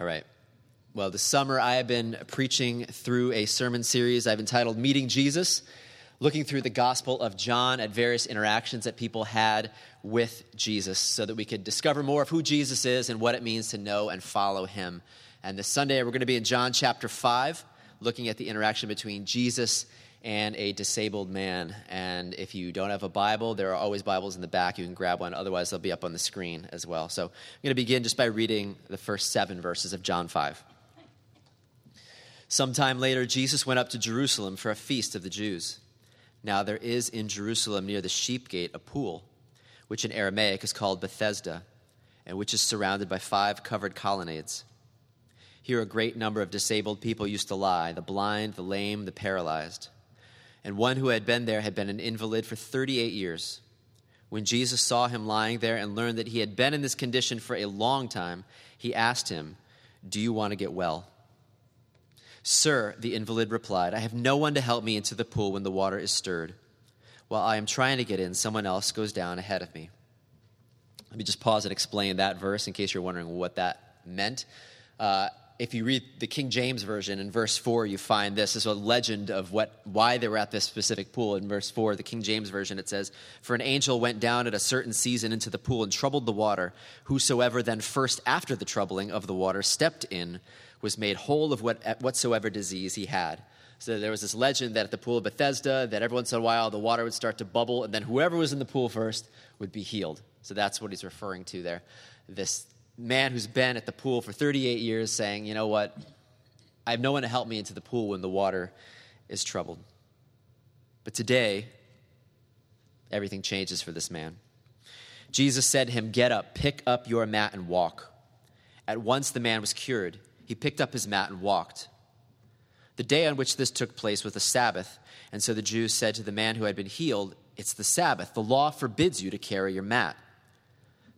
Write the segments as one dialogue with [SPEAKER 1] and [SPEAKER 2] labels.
[SPEAKER 1] All right. Well, this summer I have been preaching through a sermon series I've entitled Meeting Jesus, looking through the Gospel of John at various interactions that people had with Jesus so that we could discover more of who Jesus is and what it means to know and follow him. And this Sunday we're going to be in John chapter 5, looking at the interaction between Jesus and a disabled man. And if you don't have a Bible, there are always Bibles in the back. You can grab one. Otherwise, they'll be up on the screen as well. So I'm going to begin just by reading the first seven verses of John 5. Sometime later, Jesus went up to Jerusalem for a feast of the Jews. Now, there is in Jerusalem near the sheep gate a pool, which in Aramaic is called Bethesda, and which is surrounded by five covered colonnades. Here, a great number of disabled people used to lie the blind, the lame, the paralyzed and one who had been there had been an invalid for 38 years. When Jesus saw him lying there and learned that he had been in this condition for a long time, he asked him, Do you want to get well? Sir, the invalid replied, I have no one to help me into the pool when the water is stirred. While I am trying to get in, someone else goes down ahead of me. Let me just pause and explain that verse in case you're wondering what that meant. Uh, if you read the King James version in verse 4, you find this is a legend of what why they were at this specific pool. In verse 4, the King James version, it says, For an angel went down at a certain season into the pool and troubled the water. Whosoever then first after the troubling of the water stepped in was made whole of what, whatsoever disease he had. So there was this legend that at the pool of Bethesda, that every once in a while the water would start to bubble, and then whoever was in the pool first would be healed. So that's what he's referring to there. This man who's been at the pool for 38 years saying, you know what? I have no one to help me into the pool when the water is troubled. But today, everything changes for this man. Jesus said to him, Get up, pick up your mat, and walk. At once the man was cured. He picked up his mat and walked. The day on which this took place was the Sabbath, and so the Jews said to the man who had been healed, It's the Sabbath. The law forbids you to carry your mat.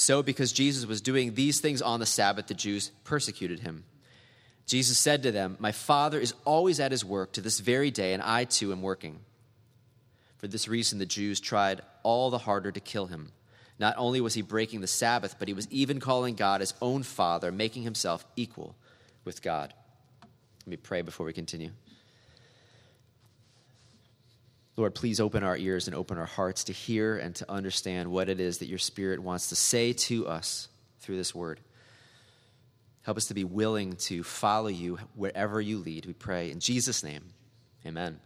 [SPEAKER 1] So, because Jesus was doing these things on the Sabbath, the Jews persecuted him. Jesus said to them, My Father is always at his work to this very day, and I too am working. For this reason, the Jews tried all the harder to kill him. Not only was he breaking the Sabbath, but he was even calling God his own Father, making himself equal with God. Let me pray before we continue. Lord, please open our ears and open our hearts to hear and to understand what it is that your Spirit wants to say to us through this word. Help us to be willing to follow you wherever you lead, we pray. In Jesus' name, amen.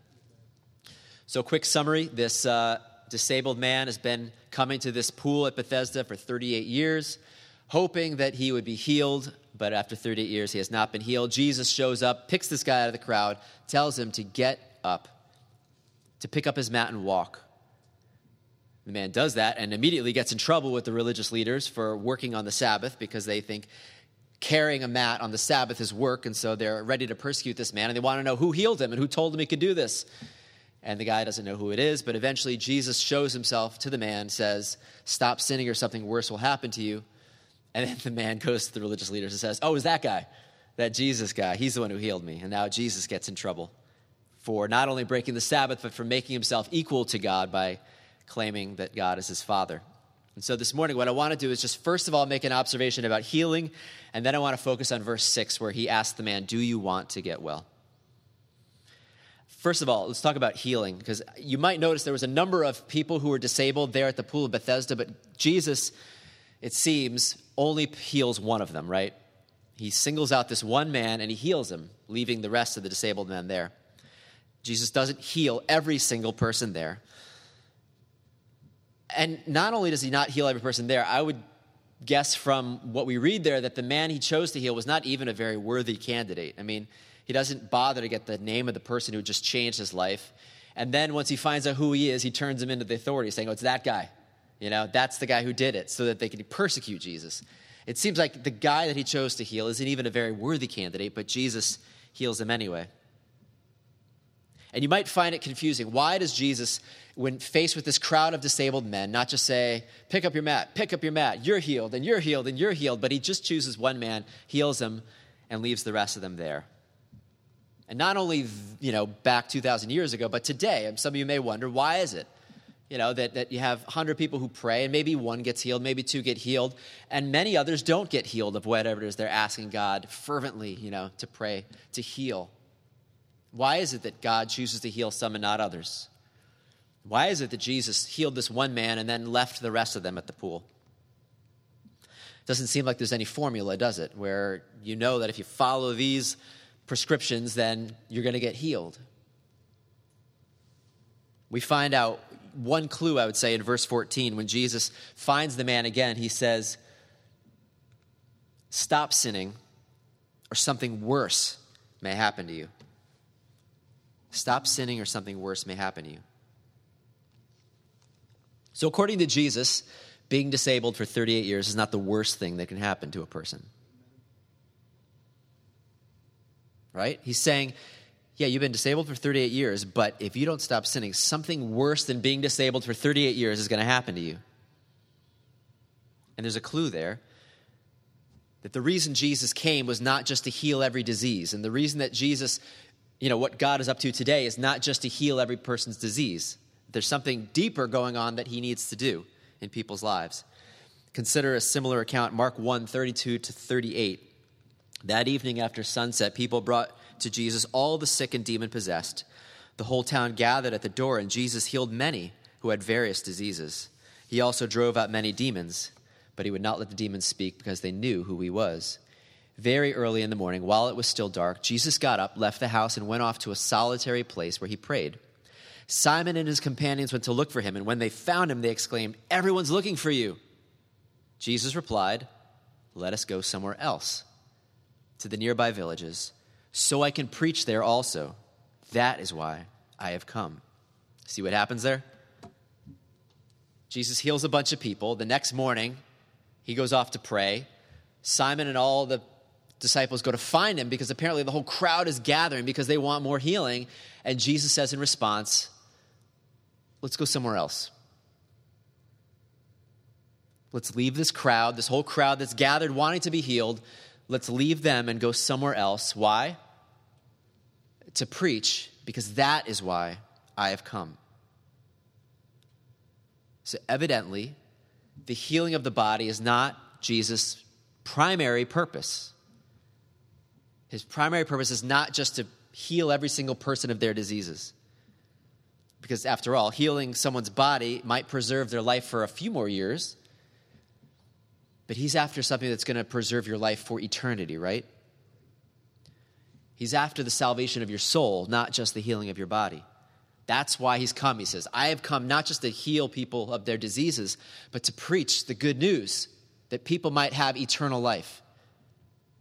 [SPEAKER 1] So, quick summary this uh, disabled man has been coming to this pool at Bethesda for 38 years, hoping that he would be healed. But after 38 years, he has not been healed. Jesus shows up, picks this guy out of the crowd, tells him to get up to pick up his mat and walk. The man does that and immediately gets in trouble with the religious leaders for working on the Sabbath because they think carrying a mat on the Sabbath is work, and so they're ready to persecute this man and they want to know who healed him and who told him he could do this. And the guy doesn't know who it is, but eventually Jesus shows himself to the man, says, Stop sinning or something worse will happen to you. And then the man goes to the religious leaders and says, Oh, is that guy, that Jesus guy, he's the one who healed me. And now Jesus gets in trouble for not only breaking the Sabbath, but for making himself equal to God by claiming that God is his Father. And so this morning, what I want to do is just first of all make an observation about healing, and then I want to focus on verse 6, where he asked the man, Do you want to get well? First of all, let's talk about healing, because you might notice there was a number of people who were disabled there at the pool of Bethesda, but Jesus, it seems, only heals one of them, right? He singles out this one man and he heals him, leaving the rest of the disabled men there. Jesus doesn't heal every single person there. And not only does he not heal every person there, I would guess from what we read there that the man he chose to heal was not even a very worthy candidate. I mean, he doesn't bother to get the name of the person who just changed his life. And then once he finds out who he is, he turns him into the authority, saying, Oh, it's that guy. You know, that's the guy who did it, so that they can persecute Jesus. It seems like the guy that he chose to heal isn't even a very worthy candidate, but Jesus heals him anyway. And you might find it confusing. Why does Jesus, when faced with this crowd of disabled men, not just say, pick up your mat, pick up your mat, you're healed, and you're healed, and you're healed, but he just chooses one man, heals him, and leaves the rest of them there? And not only, you know, back 2,000 years ago, but today. And some of you may wonder, why is it? You know, that, that you have 100 people who pray, and maybe one gets healed, maybe two get healed, and many others don't get healed of whatever it is they're asking God fervently, you know, to pray, to heal. Why is it that God chooses to heal some and not others? Why is it that Jesus healed this one man and then left the rest of them at the pool? Doesn't seem like there's any formula, does it? Where you know that if you follow these prescriptions, then you're going to get healed. We find out one clue, I would say, in verse 14. When Jesus finds the man again, he says, Stop sinning, or something worse may happen to you. Stop sinning, or something worse may happen to you. So, according to Jesus, being disabled for 38 years is not the worst thing that can happen to a person. Right? He's saying, yeah, you've been disabled for 38 years, but if you don't stop sinning, something worse than being disabled for 38 years is going to happen to you. And there's a clue there that the reason Jesus came was not just to heal every disease. And the reason that Jesus you know, what God is up to today is not just to heal every person's disease. There's something deeper going on that he needs to do in people's lives. Consider a similar account, Mark 1 32 to 38. That evening after sunset, people brought to Jesus all the sick and demon possessed. The whole town gathered at the door, and Jesus healed many who had various diseases. He also drove out many demons, but he would not let the demons speak because they knew who he was. Very early in the morning, while it was still dark, Jesus got up, left the house, and went off to a solitary place where he prayed. Simon and his companions went to look for him, and when they found him, they exclaimed, Everyone's looking for you. Jesus replied, Let us go somewhere else, to the nearby villages, so I can preach there also. That is why I have come. See what happens there? Jesus heals a bunch of people. The next morning, he goes off to pray. Simon and all the disciples go to find him because apparently the whole crowd is gathering because they want more healing. And Jesus says in response, Let's go somewhere else. Let's leave this crowd, this whole crowd that's gathered wanting to be healed. Let's leave them and go somewhere else. Why? To preach, because that is why I have come. So, evidently, the healing of the body is not Jesus' primary purpose. His primary purpose is not just to heal every single person of their diseases. Because after all, healing someone's body might preserve their life for a few more years, but he's after something that's going to preserve your life for eternity, right? He's after the salvation of your soul, not just the healing of your body. That's why he's come. He says, I have come not just to heal people of their diseases, but to preach the good news that people might have eternal life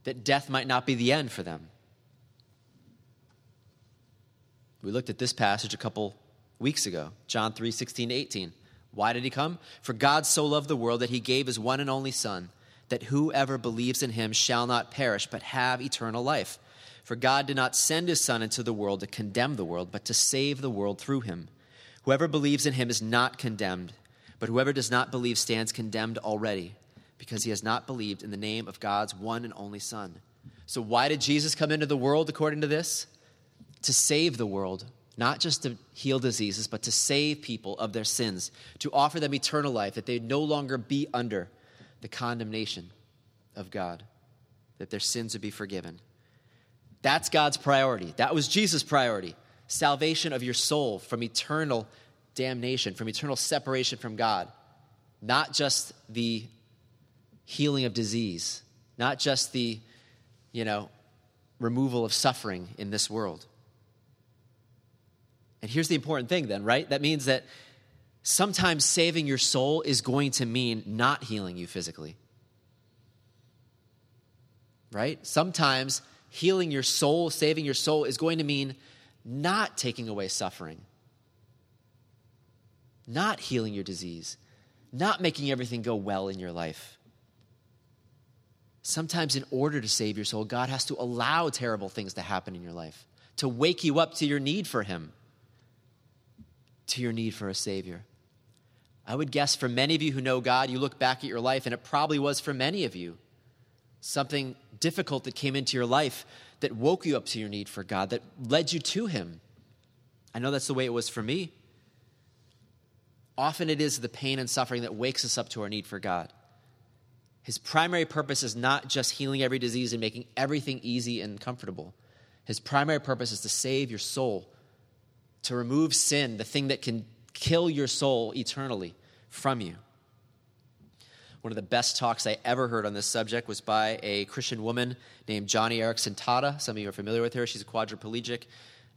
[SPEAKER 1] that death might not be the end for them. We looked at this passage a couple weeks ago, John 3 16 18. Why did he come? For God so loved the world that he gave his one and only Son, that whoever believes in him shall not perish, but have eternal life. For God did not send his Son into the world to condemn the world, but to save the world through him. Whoever believes in him is not condemned, but whoever does not believe stands condemned already because he has not believed in the name of God's one and only Son. So, why did Jesus come into the world according to this? To save the world, not just to heal diseases, but to save people of their sins, to offer them eternal life, that they no longer be under the condemnation of God, that their sins would be forgiven. That's God's priority. That was Jesus' priority salvation of your soul from eternal damnation, from eternal separation from God, not just the healing of disease, not just the, you know, removal of suffering in this world. And here's the important thing then, right? That means that sometimes saving your soul is going to mean not healing you physically. Right? Sometimes healing your soul, saving your soul, is going to mean not taking away suffering, not healing your disease, not making everything go well in your life. Sometimes, in order to save your soul, God has to allow terrible things to happen in your life, to wake you up to your need for Him. to your need for a Savior. I would guess for many of you who know God, you look back at your life, and it probably was for many of you something difficult that came into your life that woke you up to your need for God, that led you to Him. I know that's the way it was for me. Often it is the pain and suffering that wakes us up to our need for God. His primary purpose is not just healing every disease and making everything easy and comfortable. His primary purpose is to save your soul, to remove sin, the thing that can kill your soul eternally from you. One of the best talks I ever heard on this subject was by a Christian woman named Joni Eareckson Tada. Some of you are familiar with her. She's a quadriplegic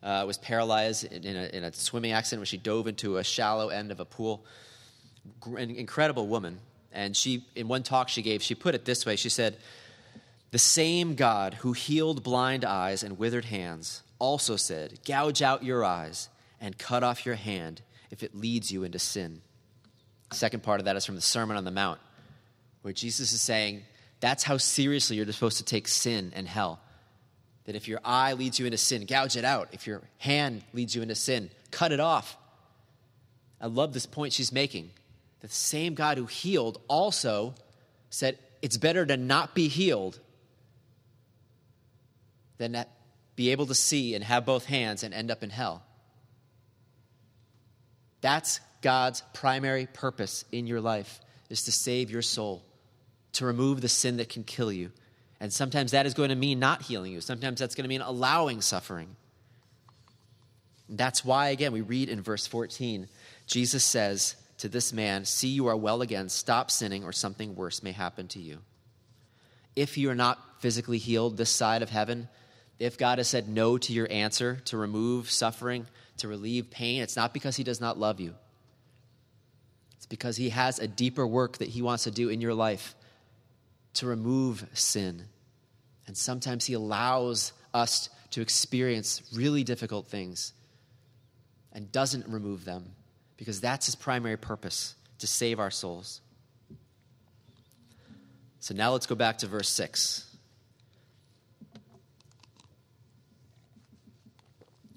[SPEAKER 1] uh, was paralyzed in a, in a, swimming accident when she dove into a shallow end of a pool. An incredible woman. And she, in one talk she gave, she put it this way She said, The same God who healed blind eyes and withered hands also said, Gouge out your eyes and cut off your hand if it leads you into sin. The second part of that is from the Sermon on the Mount, where Jesus is saying, That's how seriously you're supposed to take sin and hell. That if your eye leads you into sin, gouge it out. If your hand leads you into sin, cut it off. I love this point she's making. The same God who healed also said it's better to not be healed than to be able to see and have both hands and end up in hell. That's God's primary purpose in your life is to save your soul, to remove the sin that can kill you. And sometimes that is going to mean not healing you. Sometimes that's going to mean allowing suffering. And that's why, again, we read in verse 14, Jesus says to this man, See, you are well again, stop sinning, or something worse may happen to you. If you are not physically healed this side of heaven, if God has said no to your answer to remove suffering, to relieve pain, it's not because He does not love you. It's because He has a deeper work that He wants to do in your life to remove sin. And sometimes He allows us to experience really difficult things and doesn't remove them because that's His primary purpose to save our souls. So now let's go back to verse 6.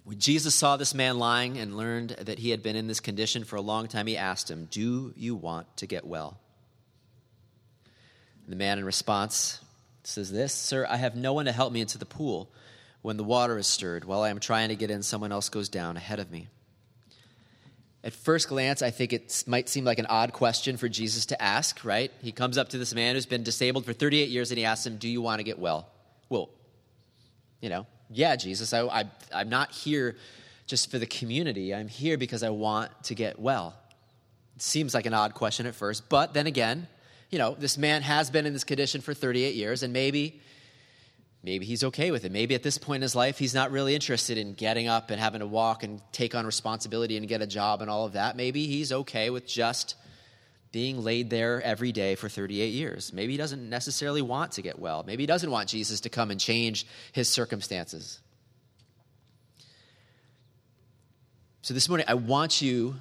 [SPEAKER 1] When Jesus saw this man lying and learned that he had been in this condition for a long time, he asked him, Do you want to get well? The man in response says this Sir, I have no one to help me into the pool when the water is stirred. While I am trying to get in, someone else goes down ahead of me. At first glance, I think it might seem like an odd question for Jesus to ask, right? He comes up to this man who's been disabled for 38 years and he asks him, Do you want to get well? Well, you know, yeah, Jesus, I, I, I'm not here just for the community. I'm here because I want to get well. It seems like an odd question at first, but then again, you know, this man has been in this condition for 38 years, and maybe, maybe he's okay with it. Maybe at this point in his life, he's not really interested in getting up and having to walk and take on responsibility and get a job and all of that. Maybe he's okay with just being laid there every day for 38 years. Maybe he doesn't necessarily want to get well. Maybe he doesn't want Jesus to come and change his circumstances. So this morning, I want you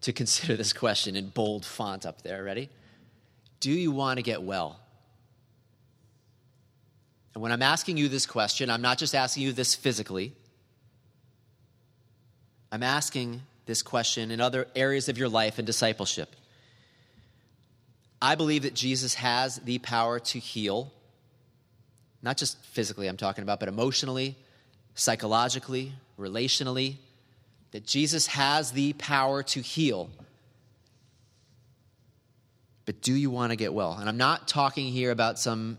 [SPEAKER 1] to consider this question in bold font up there. Ready? Do you want to get well? And when I'm asking you this question, I'm not just asking you this physically. I'm asking this question in other areas of your life and discipleship. I believe that Jesus has the power to heal, not just physically, I'm talking about, but emotionally, psychologically, relationally. That Jesus has the power to heal but do you want to get well? And I'm not talking here about some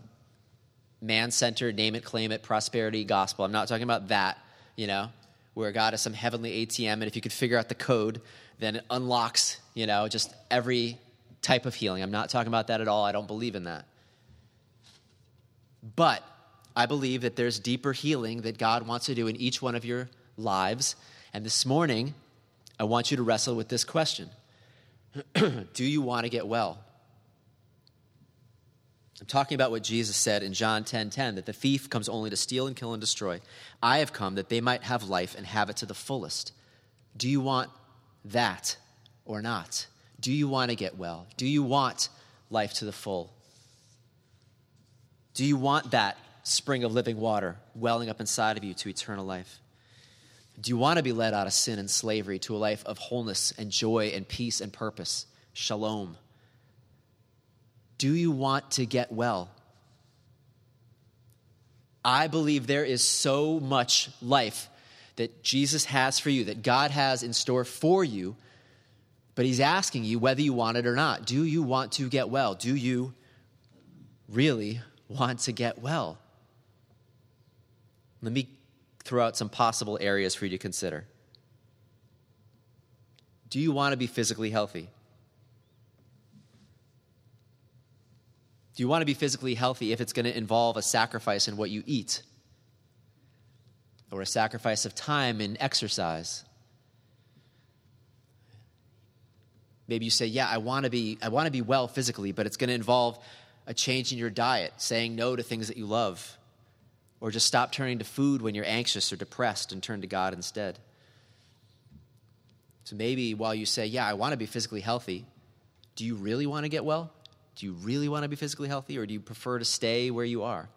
[SPEAKER 1] man centered, name it, claim it, prosperity gospel. I'm not talking about that, you know, where God is some heavenly ATM, and if you could figure out the code, then it unlocks, you know, just every type of healing. I'm not talking about that at all. I don't believe in that. But I believe that there's deeper healing that God wants to do in each one of your lives. And this morning, I want you to wrestle with this question Do you want to get well? I'm talking about what Jesus said in John 10:10 10, 10, that the thief comes only to steal and kill and destroy. I have come that they might have life and have it to the fullest. Do you want that or not? Do you want to get well? Do you want life to the full? Do you want that spring of living water welling up inside of you to eternal life? Do you want to be led out of sin and slavery to a life of wholeness and joy and peace and purpose? Shalom. Do you want to get well? I believe there is so much life that Jesus has for you, that God has in store for you, but He's asking you whether you want it or not. Do you want to get well? Do you really want to get well? Let me throw out some possible areas for you to consider. Do you want to be physically healthy? Do you want to be physically healthy if it's going to involve a sacrifice in what you eat? Or a sacrifice of time in exercise? Maybe you say, "Yeah, I want to be I want to be well physically, but it's going to involve a change in your diet, saying no to things that you love, or just stop turning to food when you're anxious or depressed and turn to God instead." So maybe while you say, "Yeah, I want to be physically healthy," do you really want to get well? Do you really want to be physically healthy or do you prefer to stay where you are?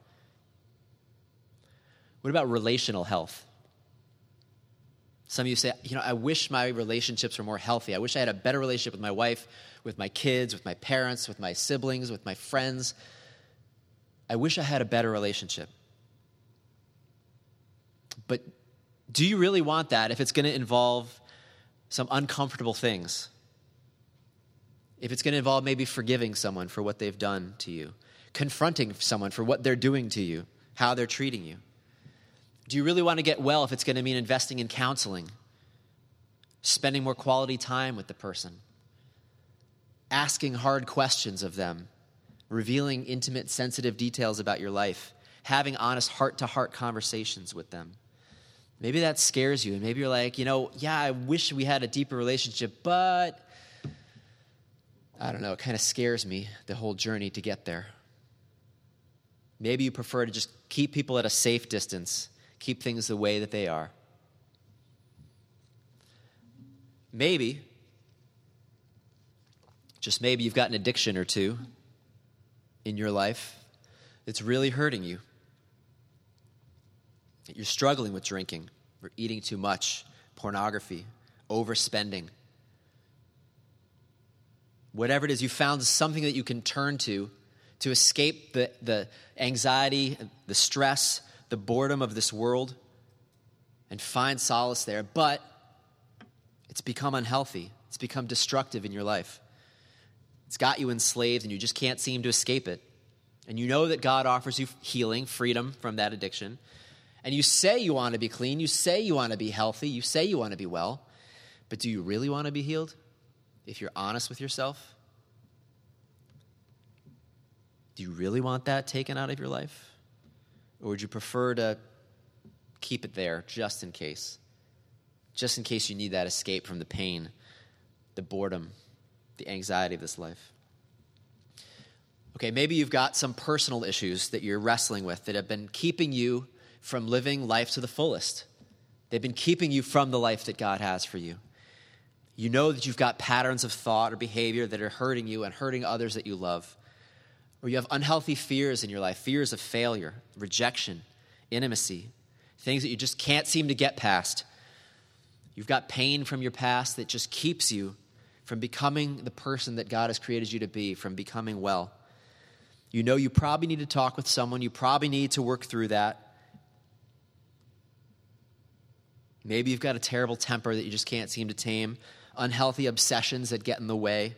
[SPEAKER 1] What about relational health? Some of you say, you know, I wish my relationships were more healthy. I wish I had a better relationship with my wife, with my kids, with my parents, with my siblings, with my friends. I wish I had a better relationship. But do you really want that if it's going to involve some uncomfortable things? If it's going to involve maybe forgiving someone for what they've done to you, confronting someone for what they're doing to you, how they're treating you? Do you really want to get well if it's going to mean investing in counseling, spending more quality time with the person, asking hard questions of them, revealing intimate, sensitive details about your life, having honest heart to heart conversations with them? Maybe that scares you, and maybe you're like, you know, yeah, I wish we had a deeper relationship, but I don't know, it kind of scares me, the whole journey to get there. Maybe you prefer to just keep people at a safe distance, keep things the way that they are. Maybe, just maybe, you've got an addiction or two in your life that's really hurting you. You're struggling with drinking or eating too much, pornography, overspending whatever it is, you found something that you can turn to to escape the, the anxiety, the stress, the boredom of this world and find solace there. But it's become unhealthy, it's become destructive in your life. It's got you enslaved, and you just can't seem to escape it. And you know that God offers you healing, freedom from that addiction. And you say you want to be clean, you say you want to be healthy, you say you want to be well, but do you really want to be healed? If you're honest with yourself? Do you really want that taken out of your life? Or would you prefer to keep it there just in case? Just in case you need that escape from the pain, the boredom, the anxiety of this life. Okay, maybe you've got some personal issues that you're wrestling with that have been keeping you from living life to the fullest. They've been keeping you from the life that God has for you. You know that you've got patterns of thought or behavior that are hurting you and hurting others that you love. Or you have unhealthy fears in your life fears of failure, rejection, intimacy, things that you just can't seem to get past. You've got pain from your past that just keeps you from becoming the person that God has created you to be, from becoming well. You know you probably need to talk with someone, you probably need to work through that. Maybe you've got a terrible temper that you just can't seem to tame unhealthy obsessions that get in the way.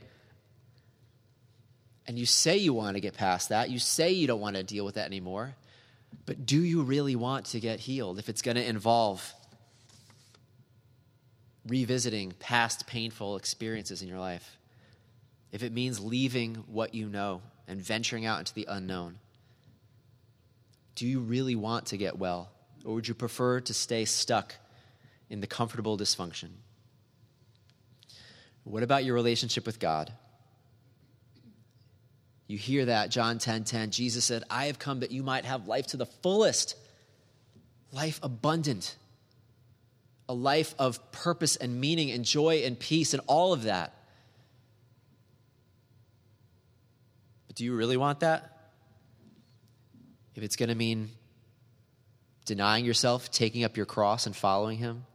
[SPEAKER 1] And you say you want to get past that. You say you don't want to deal with that anymore. But do you really want to get healed if it's going to involve revisiting past painful experiences in your life? If it means leaving what you know and venturing out into the unknown? Do you really want to get well? Or would you prefer to stay stuck in the comfortable dysfunction? What about your relationship with God? You hear that, John 10 10. Jesus said, I have come that you might have life to the fullest, life abundant, a life of purpose and meaning and joy and peace and all of that. But do you really want that? If it's going to mean denying yourself, taking up your cross, and following Him,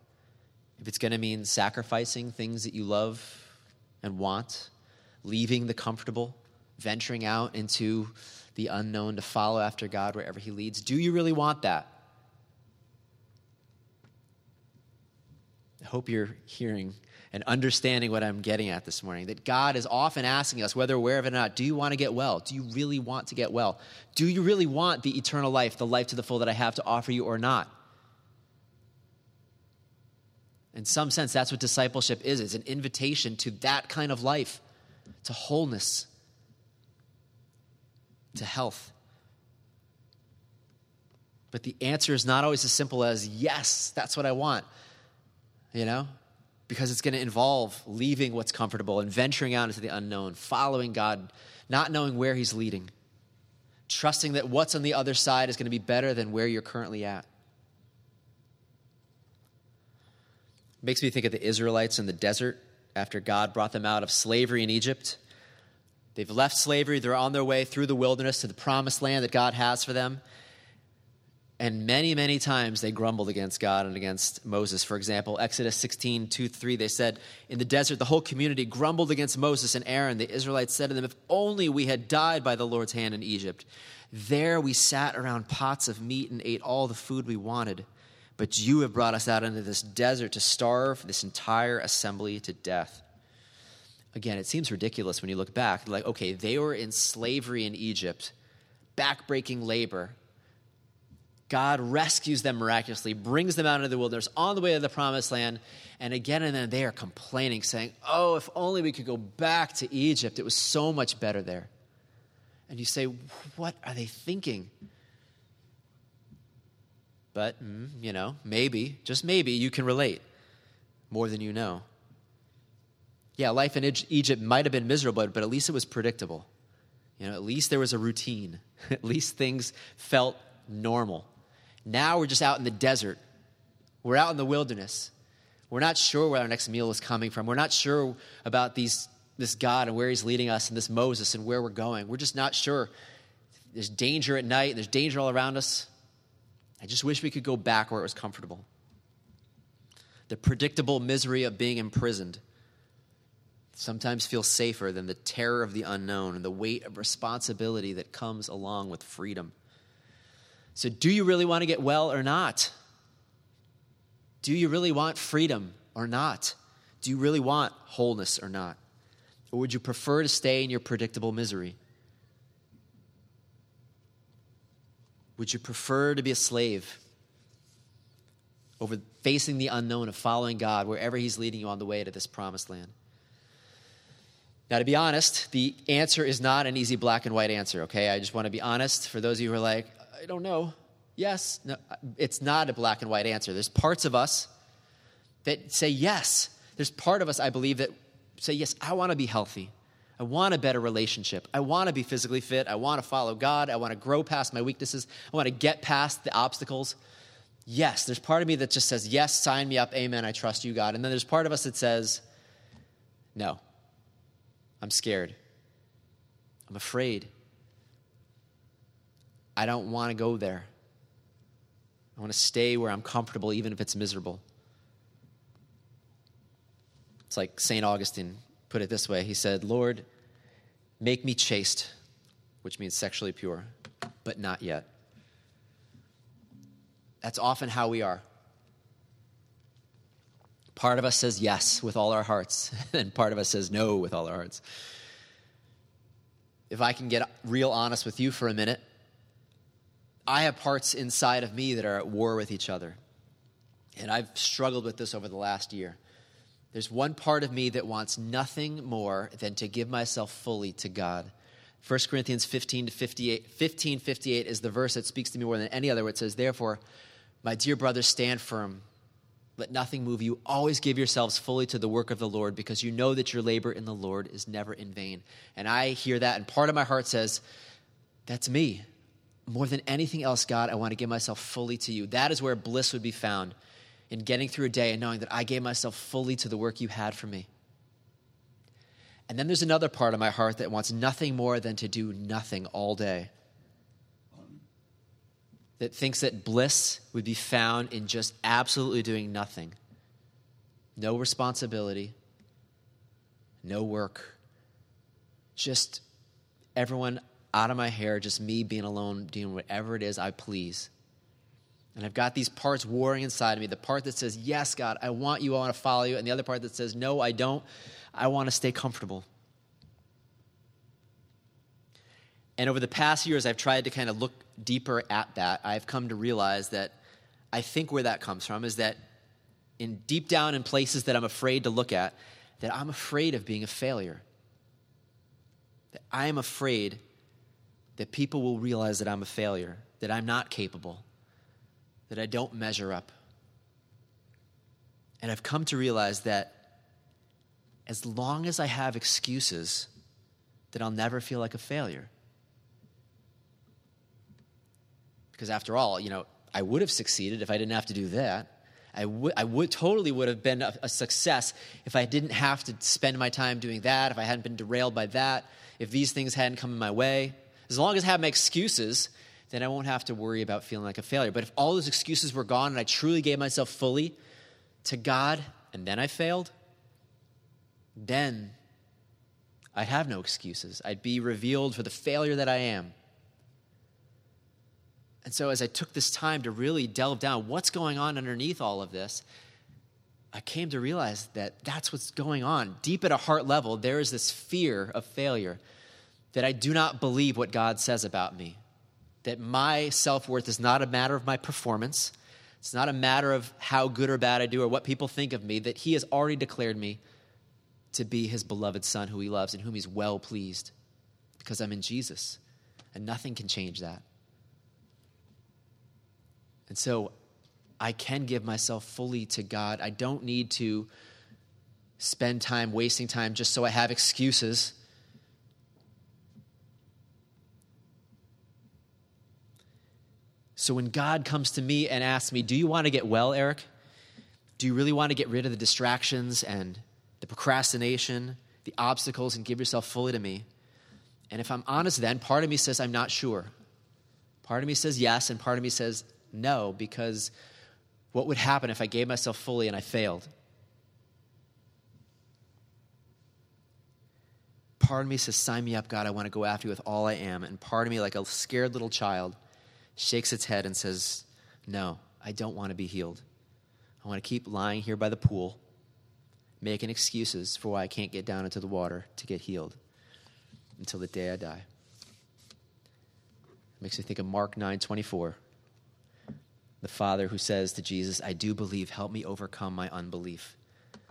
[SPEAKER 1] if it's going to mean sacrificing things that you love and want, leaving the comfortable, venturing out into the unknown to follow after God wherever He leads, do you really want that? I hope you're hearing and understanding what I'm getting at this morning. That God is often asking us, whether aware of it or not, do you want to get well? Do you really want to get well? Do you really want the eternal life, the life to the full that I have to offer you or not? In some sense, that's what discipleship is. It's an invitation to that kind of life, to wholeness, to health. But the answer is not always as simple as, yes, that's what I want. You know? because it's going to involve leaving what's comfortable and venturing out into the unknown, following God, not knowing where He's leading, trusting that what's on the other side is going to be better than where you're currently at. Makes me think of the Israelites in the desert after God brought them out of slavery in Egypt. They've left slavery, they're on their way through the wilderness to the promised land that God has for them. And many, many times they grumbled against God and against Moses. For example, Exodus 16, 2 3, they said, In the desert, the whole community grumbled against Moses and Aaron. The Israelites said to them, If only we had died by the Lord's hand in Egypt. There we sat around pots of meat and ate all the food we wanted. But you have brought us out into this desert to starve this entire assembly to death. Again, it seems ridiculous when you look back. Like, okay, they were in slavery in Egypt, backbreaking labor God rescues them miraculously, brings them out into the wilderness on the way to the promised land. And again and then they are complaining, saying, Oh, if only we could go back to Egypt. It was so much better there. And you say, What are they thinking? But, mm, you know, maybe, just maybe, you can relate more than you know. Yeah, life in Egypt might have been miserable, but at least it was predictable. You know, at least there was a routine. at least things felt normal. Now we're just out in the desert. We're out in the wilderness. We're not sure where our next meal is coming from. We're not sure about these, this God and where He's leading us and this Moses and where we're going. We're just not sure. There's danger at night, there's danger all around us. I just wish we could go back where it was comfortable. The predictable misery of being imprisoned sometimes feels safer than the terror of the unknown and the weight of responsibility that comes along with freedom. So, do you really want to get well or not? Do you really want freedom or not? Do you really want wholeness or not? Or would you prefer to stay in your predictable misery? Would you prefer to be a slave over facing the unknown of following God wherever He's leading you on the way to this promised land? Now, to be honest, the answer is not an easy black and white answer, okay? I just want to be honest for those of you who are like, I don't know. Yes, no, uh, it's not a black and white answer. There's parts of us that say yes. There's part of us, I believe, that say, yes, I want to be healthy. I want a better relationship. I want to be physically fit. I want to follow God. I want to grow past my weaknesses. I want to get past the obstacles. Yes, there's part of me that just says, yes, sign me up. Amen. I trust you, God. And then there's part of us that says, no, I'm scared. I'm afraid. I don't want to go there. I want to stay where I'm comfortable, even if it's miserable. It's like St. Augustine put it this way He said, Lord, make me chaste, which means sexually pure, but not yet. That's often how we are. Part of us says yes with all our hearts, and part of us says no with all our hearts. If I can get real honest with you for a minute, I have parts inside of me that are at war with each other. And I've struggled with this over the last year. There's one part of me that wants nothing more than to give myself fully to God. 1 Corinthians 15 to 58, 15, 58 is the verse that speaks to me more than any other, where it says, Therefore, my dear brothers, stand firm. Let nothing move you. Always give yourselves fully to the work of the Lord, because you know that your labor in the Lord is never in vain. And I hear that, and part of my heart says, That's me more than anything else, God, I want to give myself fully to you. That is where bliss would be found in getting through a day and knowing that I gave myself fully to the work you had for me. And then there's another part of my heart that wants nothing more than to do nothing all day. That thinks that bliss would be found in just absolutely doing nothing. no responsibility, no work, just everyone out of my hair, just me being alone, doing whatever it is I please. And I've got these parts warring inside of me the part that says, Yes, God, I want you, I want to follow you, and the other part that says, No, I don't, I want to stay comfortable. And over the past years, I've tried to kind of look deeper at that. I've come to realize that I think where that comes from is that in deep down in places that I'm afraid to look at, that I'm afraid of being a failure. That I am afraid that people will realize that I'm a failure, that I'm not capable, that I don't measure up. And I've come to realize that as long as I have excuses, that I'll never feel like a failure. Because after all, you know, I would have succeeded if I didn't have to do that. I would, I would totally would have been a, a, success if I didn't have to spend my time doing that, if I hadn't been derailed by that, if these things hadn't come in my way. As long as I have my excuses, then I won't have to worry about feeling like a failure. But if all those excuses were gone and I truly gave myself fully to God and then I failed, then I'd have no excuses. I'd be revealed for the failure that I am. And so, as I took this time to really delve down, what's going on underneath all of this, I came to realize that that's what's going on. Deep at a heart level, there is this fear of failure that I do not believe what God says about me. That my self worth is not a matter of my performance, it's not a matter of how good or bad I do or what people think of me, that He has already declared me to be His beloved Son who He loves and whom He's well pleased because I'm in Jesus. And nothing can change that. And so I can give myself fully to God. I don't need to spend time wasting time just so I have excuses. So when God comes to me and asks me, Do you want to get well, Eric? Do you really want to get rid of the distractions and the procrastination, the obstacles, and give yourself fully to me? And if I'm honest, then part of me says, I'm not sure. Part of me says yes, and part of me says, no, because what would happen if I gave myself fully and I failed? Part of me says, Sign me up, God. I want to go after you with all I am. And part of me, like a scared little child, shakes its head and says, No, I don't want to be healed. I want to keep lying here by the pool, making excuses for why I can't get down into the water to get healed until the day I die. Makes me think of Mark 9 24 the father who says to Jesus, I do believe, help me overcome my unbelief.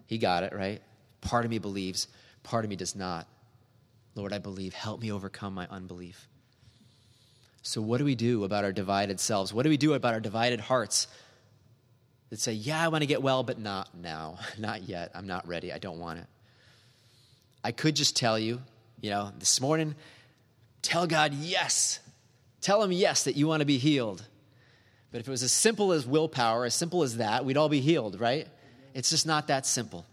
[SPEAKER 1] He got it, right? Part of me believes, part of me does not. Lord, I believe, help me overcome my unbelief. So, what do we do about our divided selves? What do we do about our divided hearts that say, Yeah, I want to get well, but not now, not yet. I'm not ready. I don't want it. I could just tell you, you know, this morning, tell God yes. Tell him yes that you want to be healed. But if it was as simple as willpower, as simple as that, we'd all be healed, right? It's just not that simple.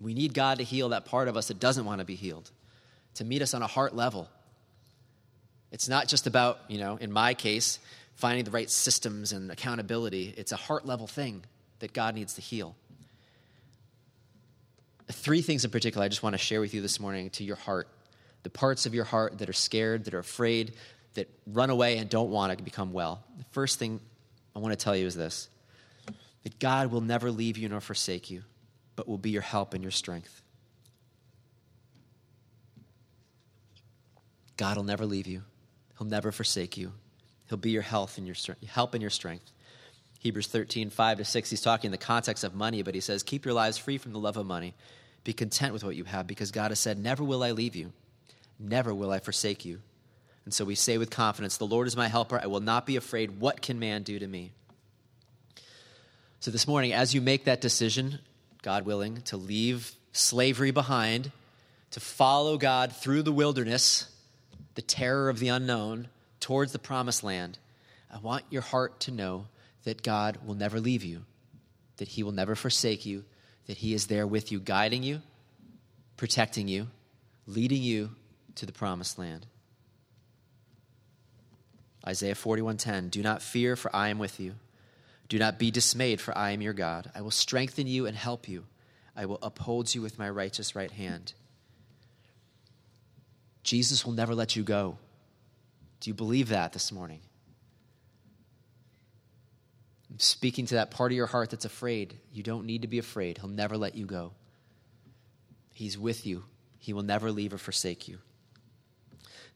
[SPEAKER 1] We need God to heal that part of us that doesn't want to be healed, to meet us on a heart level. It's not just about, you know, in my case, finding the right systems and accountability. It's a heart level thing that God needs to heal. Three things in particular I just want to share with you this morning to your heart. The parts of your heart that are scared, that are afraid, that run away and don't want to become well. The first thing I want to tell you is this that God will never leave you nor forsake you, but will be your help and your strength. God will never leave you. He'll never forsake you. He'll be your health and your help and your strength. Hebrews 13, 5 to 6, he's talking in the context of money, but he says, Keep your lives free from the love of money. Be content with what you have, because God has said, Never will I leave you, never will I forsake you. And so we say with confidence, The Lord is my helper. I will not be afraid. What can man do to me? So this morning, as you make that decision, God willing, to leave slavery behind, to follow God through the wilderness, the terror of the unknown, towards the promised land, I want your heart to know that God will never leave you, that He will never forsake you, that He is there with you, guiding you, protecting you, leading you to the promised land. Isaiah 41:10 Do not fear for I am with you. Do not be dismayed, for I am your God. I will strengthen you and help you. I will uphold you with my righteous right hand. Jesus will never let you go. Do you believe that this morning? I'm speaking to that part of your heart that's afraid. You don't need to be afraid. He'll never let you go. He's with you, He will never leave or forsake you.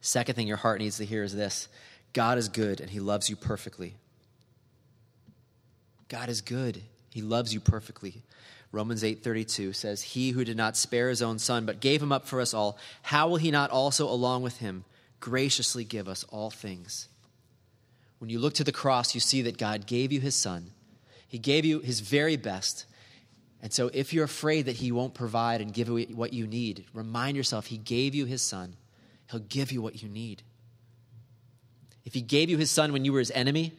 [SPEAKER 1] Second thing your heart needs to hear is this God is good and He loves you perfectly. God is good. He loves you perfectly. Romans 8:32 says, "He who did not spare his own son but gave him up for us all, how will he not also along with him graciously give us all things?" When you look to the cross, you see that God gave you his son. He gave you his very best. And so if you're afraid that he won't provide and give you what you need, remind yourself he gave you his son. He'll give you what you need. If he gave you his son when you were his enemy,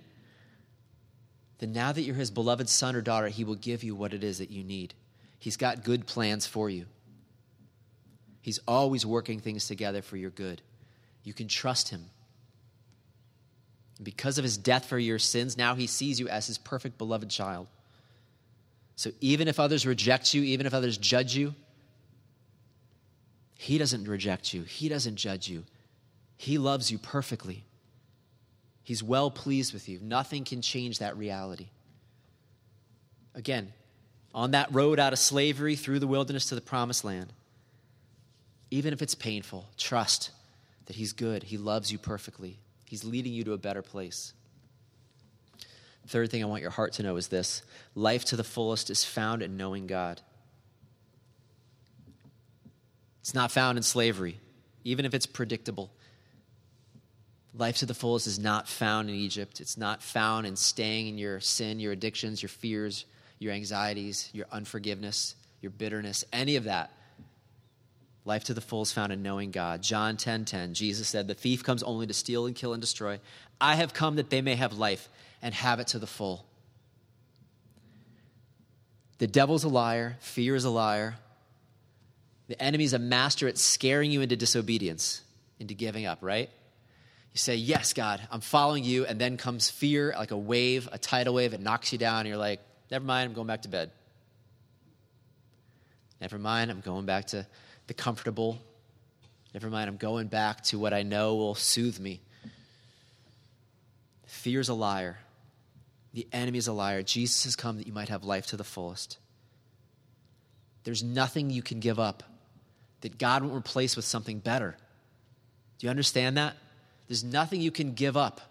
[SPEAKER 1] then now that you're his beloved son or daughter, he will give you what it is that you need. He's got good plans for you. He's always working things together for your good. You can trust him. Because of his death for your sins, now he sees you as his perfect beloved child. So even if others reject you, even if others judge you, he doesn't reject you, He doesn't judge you. He loves you perfectly. He's well pleased with you. Nothing can change that reality. Again, on that road out of slavery through the wilderness to the promised land, even if it's painful, trust that He's good. He loves you perfectly. He's leading you to a better place. Third thing I want your heart to know is this life to the fullest is found in knowing God. It's not found in slavery, even if it's predictable. Life to the fullest is not found in Egypt. It's not found in staying in your sin, your addictions, your fears, your anxieties, your unforgiveness, your bitterness, any of that. Life to the full is found in knowing God. John 10:10, 10, 10, Jesus said, "The thief comes only to steal and kill and destroy. I have come that they may have life and have it to the full." The devil's a liar, fear is a liar, the enemy's a master at scaring you into disobedience, into giving up, right? You say, Yes, God, I'm following you. And then comes fear, like a wave, a tidal wave. It knocks you down. And you're like, Never mind, I'm going back to bed. Never mind, I'm going back to the comfortable. Never mind, I'm going back to what I know will soothe me. Fear's a liar. The enemy is a liar. Jesus has come that you might have life to the fullest. There's nothing you can give up that God won't replace with something better. Do you understand that? There's nothing you can give up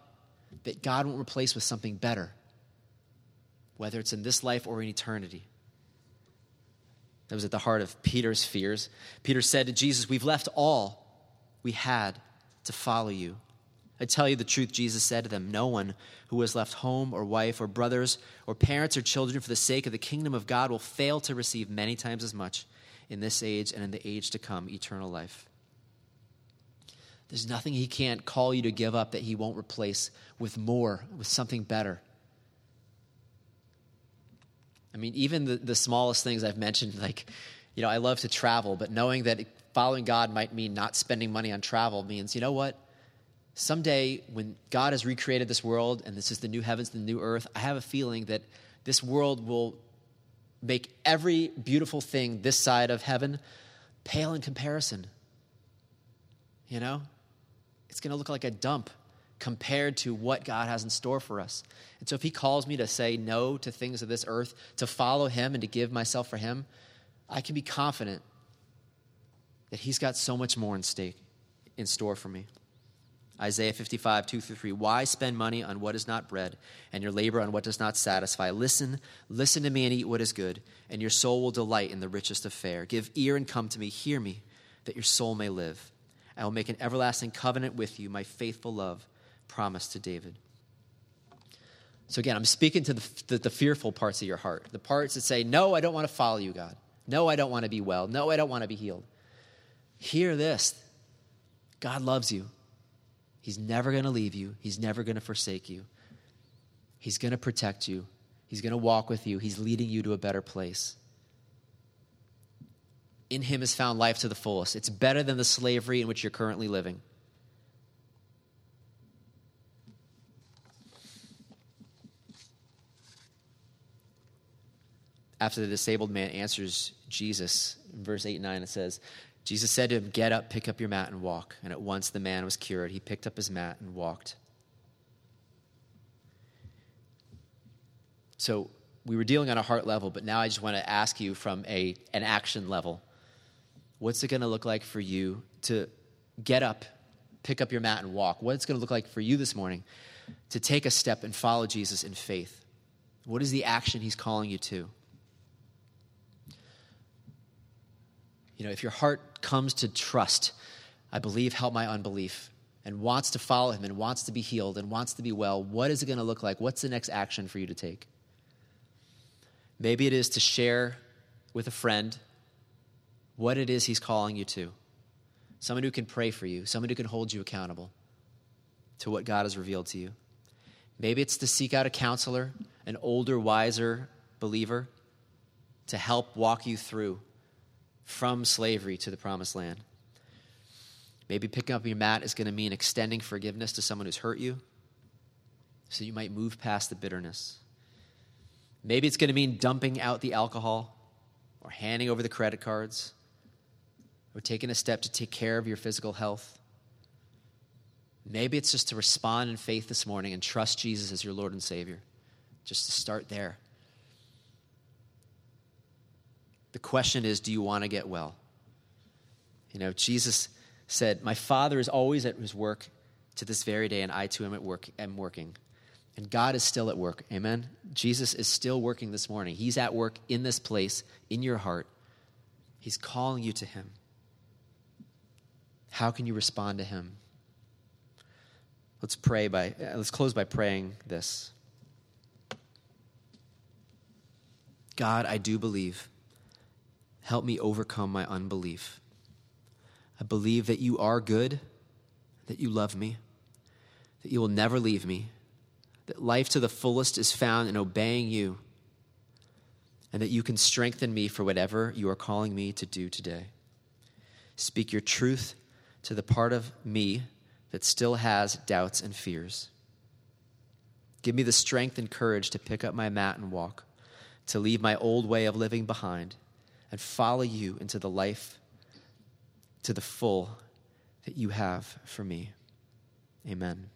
[SPEAKER 1] that God won't replace with something better, whether it's in this life or in eternity. That was at the heart of Peter's fears. Peter said to Jesus, We've left all we had to follow you. I tell you the truth, Jesus said to them, No one who has left home or wife or brothers or parents or children for the sake of the kingdom of God will fail to receive many times as much in this age and in the age to come eternal life. There's nothing he can't call you to give up that he won't replace with more, with something better. I mean, even the, the smallest things I've mentioned, like, you know, I love to travel, but knowing that following God might mean not spending money on travel means, you know what? Someday, when God has recreated this world and this is the new heavens, the new earth, I have a feeling that this world will make every beautiful thing this side of heaven pale in comparison. You know? It's going to look like a dump compared to what God has in store for us. And so if He calls me to say no to things of this earth, to follow Him and to give myself for Him, I can be confident that He's got so much more in stake, in store for me. Isaiah 55, 2 through 3. Why spend money on what is not bread, and your labor on what does not satisfy? Listen, listen to me and eat what is good, and your soul will delight in the richest of fare. Give ear and come to me, hear me, that your soul may live. I will make an everlasting covenant with you, my faithful love, promised to David. So again, I'm speaking to the, the, the fearful parts of your heart, the parts that say, No, I don't want to follow you, God. No, I don't want to be well. No, I don't want to be healed. Hear this God loves you. He's never going to leave you, He's never going to forsake you. He's going to protect you, He's going to walk with you, He's leading you to a better place. In Him is found life to the fullest. It's better than the slavery in which you're currently living. after the disabled man answers Jesus, verse 8 and 9, it says, Jesus said to him, Get up, pick up your mat, and walk. And at once the man was cured. He picked up his mat and walked. So we were dealing on a heart level, but now I just want to ask you from a, an action level what's it going to look like for you to get up, pick up your mat, and walk? What's going to look like for you this morning to take a step and follow Jesus in faith? What is the action he's calling you to? You know, if your heart comes to trust, I believe, help my unbelief, and wants to follow him and wants to be healed and wants to be well, what is it going to look like? What's the next action for you to take? Maybe it is to share with a friend what it is he's calling you to. Someone who can pray for you, someone who can hold you accountable to what God has revealed to you. Maybe it's to seek out a counselor, an older, wiser believer, to help walk you through from slavery to the promised land. Maybe picking up your mat is going to mean extending forgiveness to someone who's hurt you so you might move past the bitterness. Maybe it's going to mean dumping out the alcohol or handing over the credit cards or taking a step to take care of your physical health. Maybe it's just to respond in faith this morning and trust Jesus as your Lord and Savior. Just to start there. The question is do you want to get well? You know, Jesus said, My Father is always at his work to this very day, and I too am at work am working. And God is still at work. Amen. Jesus is still working this morning. He's at work in this place, in your heart. He's calling you to him. How can you respond to him? Let's pray by uh, let's close by praying this. God, I do believe Help me overcome my unbelief. I believe that you are good, that you love me, that you will never leave me, that life to the fullest is found in obeying you, and that you can strengthen me for whatever you are calling me to do today. Speak your truth to the part of me that still has doubts and fears. Give me the strength and courage to pick up my mat and walk, to leave my old way of living behind and follow you into the life to the full that you have for me. Amen.